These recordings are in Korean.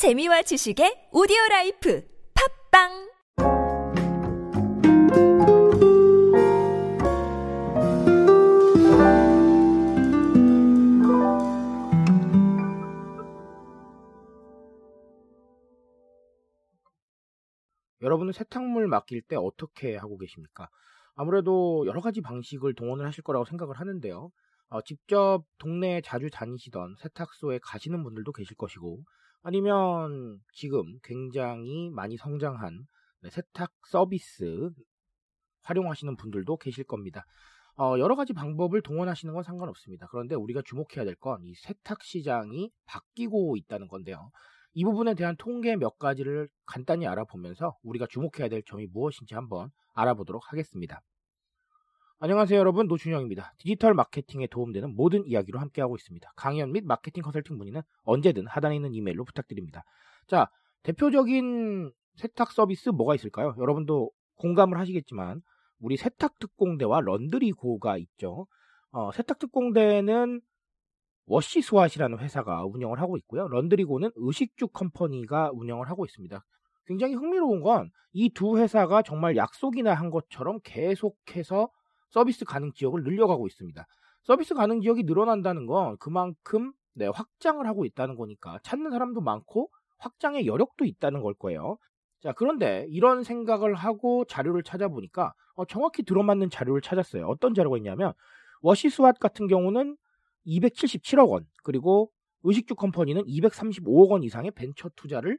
재미와 지식의 오디오 life 팟빵 여러분은 세탁물 맡길 때 어떻게 하고 계십니까? 아무래도 여러 가지 방식을 동원을 하실 거라고 생각을 하는데요. 어, 직접 동네에 자주 다니시던 세탁소에 가시는 분들도 계실 것이고, 아니면 지금 굉장히 많이 성장한 네, 세탁 서비스 활용하시는 분들도 계실 겁니다. 어, 여러 가지 방법을 동원하시는 건 상관없습니다. 그런데 우리가 주목해야 될 건 이 세탁 시장이 바뀌고 있다는 건데요. 이 부분에 대한 통계 몇 가지를 간단히 알아보면서 우리가 주목해야 될 점이 무엇인지 한번 알아보도록 하겠습니다. 안녕하세요 여러분 노준영입니다. 디지털 마케팅에 도움되는 모든 이야기로 함께하고 있습니다. 강연 및 마케팅 컨설팅 문의는 언제든 하단에 있는 이메일로 부탁드립니다. 자 대표적인 세탁 서비스 뭐가 있을까요? 여러분도 공감을 하시겠지만 우리 세탁 특공대와 런드리고가 있죠. 어, 세탁 특공대는 워시스왓이라는 회사가 운영을 하고 있고요. 런드리고는 의식주 컴퍼니가 운영을 하고 있습니다. 굉장히 흥미로운 건 이 두 회사가 정말 약속이나 한 것처럼 계속해서 서비스 가능 지역을 늘려가고 있습니다. 서비스 가능 지역이 늘어난다는 건 그만큼 네, 확장을 하고 있다는 거니까 찾는 사람도 많고 확장의 여력도 있다는 걸 거예요. 자, 그런데 이런 생각을 하고 자료를 찾아보니까 어, 정확히 들어맞는 자료를 찾았어요. 어떤 자료가 있냐면 워시스왓 같은 경우는 277억 원, 그리고 의식주 컴퍼니는 235억 원 이상의 벤처 투자를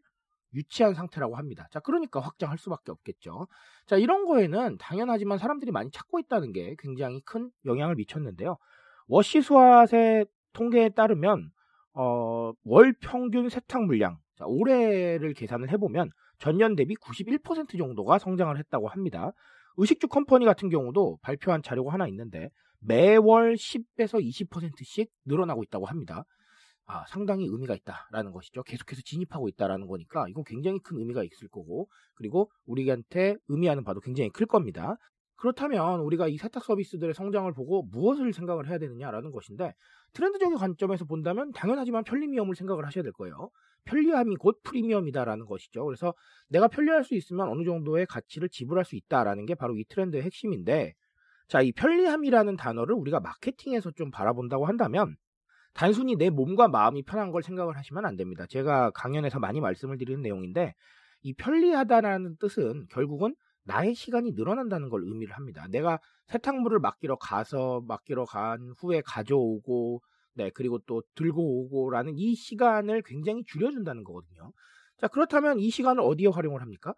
유치한 상태라고 합니다. 자, 그러니까 확장할 수밖에 없겠죠. 자, 이런 거에는 당연하지만 사람들이 많이 찾고 있다는 게 굉장히 큰 영향을 미쳤는데요. 워시스왓의 통계에 따르면 어, 월 평균 세탁 물량, 자, 올해를 계산을 해보면 전년 대비 91% 정도가 성장을 했다고 합니다. 의식주 컴퍼니 같은 경우도 발표한 자료가 하나 있는데 매월 10에서 20%씩 늘어나고 있다고 합니다. 아, 상당히 의미가 있다라는 것이죠. 계속해서 진입하고 있다라는 거니까 이건 굉장히 큰 의미가 있을 거고 그리고 우리한테 의미하는 바도 굉장히 클 겁니다. 그렇다면 우리가 이 세탁 서비스들의 성장을 보고 무엇을 생각을 해야 되느냐라는 것인데 트렌드적인 관점에서 본다면 당연하지만 편리미엄을 생각을 하셔야 될 거예요. 편리함이 곧 프리미엄이다라는 것이죠. 그래서 내가 편리할 수 있으면 어느 정도의 가치를 지불할 수 있다라는 게 바로 이 트렌드의 핵심인데 자, 이 편리함이라는 단어를 우리가 마케팅에서 좀 바라본다고 한다면 단순히 내 몸과 마음이 편한 걸 생각을 하시면 안 됩니다. 제가 강연에서 많이 말씀을 드리는 내용인데 이 편리하다라는 뜻은 결국은 나의 시간이 늘어난다는 걸 의미를 합니다. 내가 세탁물을 맡기러 가서 맡기러 간 후에 가져오고 네, 그리고 또 들고 오고라는 이 시간을 굉장히 줄여준다는 거거든요. 자, 그렇다면 이 시간을 어디에 활용을 합니까?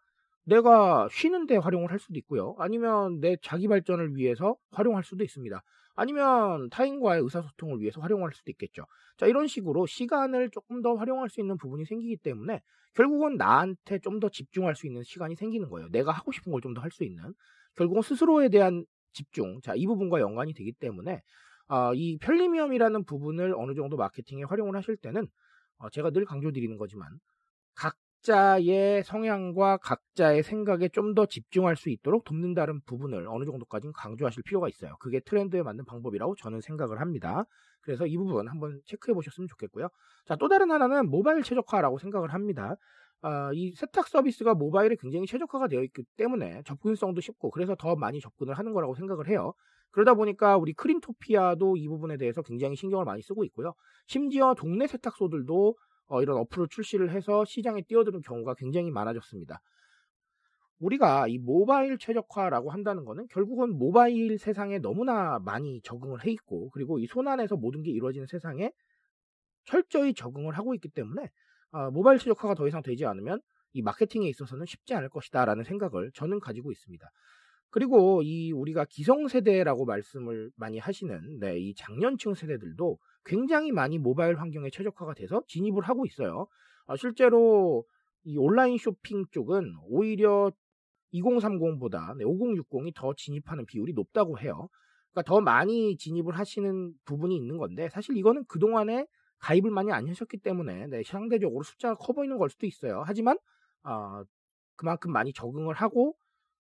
내가 쉬는데 활용을 할 수도 있고요. 아니면 내 자기 발전을 위해서 활용할 수도 있습니다. 아니면 타인과의 의사소통을 위해서 활용할 수도 있겠죠. 자, 이런 식으로 시간을 조금 더 활용할 수 있는 부분이 생기기 때문에 결국은 나한테 좀 더 집중할 수 있는 시간이 생기는 거예요. 내가 하고 싶은 걸 좀 더 할 수 있는. 결국은 스스로에 대한 집중. 자, 이 부분과 연관이 되기 때문에 어, 이 편리미엄이라는 부분을 어느 정도 마케팅에 활용을 하실 때는 어, 제가 늘 강조드리는 거지만 각 각자의 성향과 각자의 생각에 좀 더 집중할 수 있도록 돕는다는 부분을 어느 정도까지는 강조하실 필요가 있어요. 그게 트렌드에 맞는 방법이라고 저는 생각을 합니다. 그래서 이 부분 한번 체크해 보셨으면 좋겠고요. 자, 또 다른 하나는 모바일 최적화라고 생각을 합니다. 어, 이 세탁 서비스가 모바일에 굉장히 최적화가 되어 있기 때문에 접근성도 쉽고 그래서 더 많이 접근을 하는 거라고 생각을 해요. 그러다 보니까 우리 크린토피아도 이 부분에 대해서 굉장히 신경을 많이 쓰고 있고요. 심지어 동네 세탁소들도 어, 이런 어플을 출시를 해서 시장에 뛰어드는 경우가 굉장히 많아졌습니다. 우리가 이 모바일 최적화라고 한다는 것은 결국은 모바일 세상에 너무나 많이 적응을 해 있고 그리고 이 손안에서 모든 게 이루어지는 세상에 철저히 적응을 하고 있기 때문에 어, 모바일 최적화가 더 이상 되지 않으면 이 마케팅에 있어서는 쉽지 않을 것이다라는 생각을 저는 가지고 있습니다. 그리고 이 우리가 기성세대라고 말씀을 많이 하시는 네, 이 장년층 세대들도 굉장히 많이 모바일 환경에 최적화가 돼서 진입을 하고 있어요. 아, 실제로 이 온라인 쇼핑 쪽은 오히려 2030보다 네, 5060이 더 진입하는 비율이 높다고 해요. 그러니까 더 많이 진입을 하시는 부분이 있는 건데 사실 이거는 그동안에 가입을 많이 안 하셨기 때문에 네, 상대적으로 숫자가 커 보이는 걸 수도 있어요. 하지만 어, 그만큼 많이 적응을 하고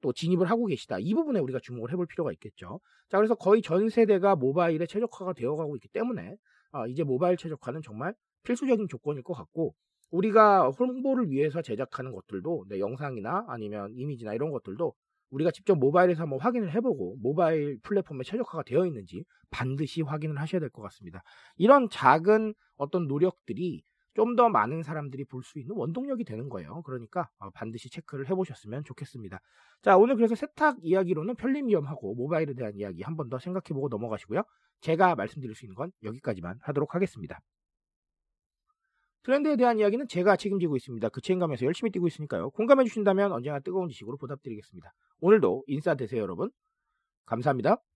또 진입을 하고 계시다. 이 부분에 우리가 주목을 해볼 필요가 있겠죠. 자, 그래서 거의 전 세대가 모바일에 최적화가 되어가고 있기 때문에 아, 이제 모바일 최적화는 정말 필수적인 조건일 것 같고 우리가 홍보를 위해서 제작하는 것들도 네, 영상이나 아니면 이미지나 이런 것들도 우리가 직접 모바일에서 한번 확인을 해보고 모바일 플랫폼에 최적화가 되어 있는지 반드시 확인을 하셔야 될 것 같습니다. 이런 작은 어떤 노력들이 좀 더 많은 사람들이 볼 수 있는 원동력이 되는 거예요. 그러니까 어, 반드시 체크를 해보셨으면 좋겠습니다. 자, 오늘 그래서 세탁 이야기로는 편림 위험하고 모바일에 대한 이야기 한 번 더 생각해보고 넘어가시고요. 제가 말씀드릴 수 있는 건 여기까지만 하도록 하겠습니다. 트렌드에 대한 이야기는 제가 책임지고 있습니다. 그 책임감에서 열심히 뛰고 있으니까요. 공감해 주신다면 언제나 뜨거운 지식으로 보답드리겠습니다. 오늘도 인싸 되세요, 여러분. 감사합니다.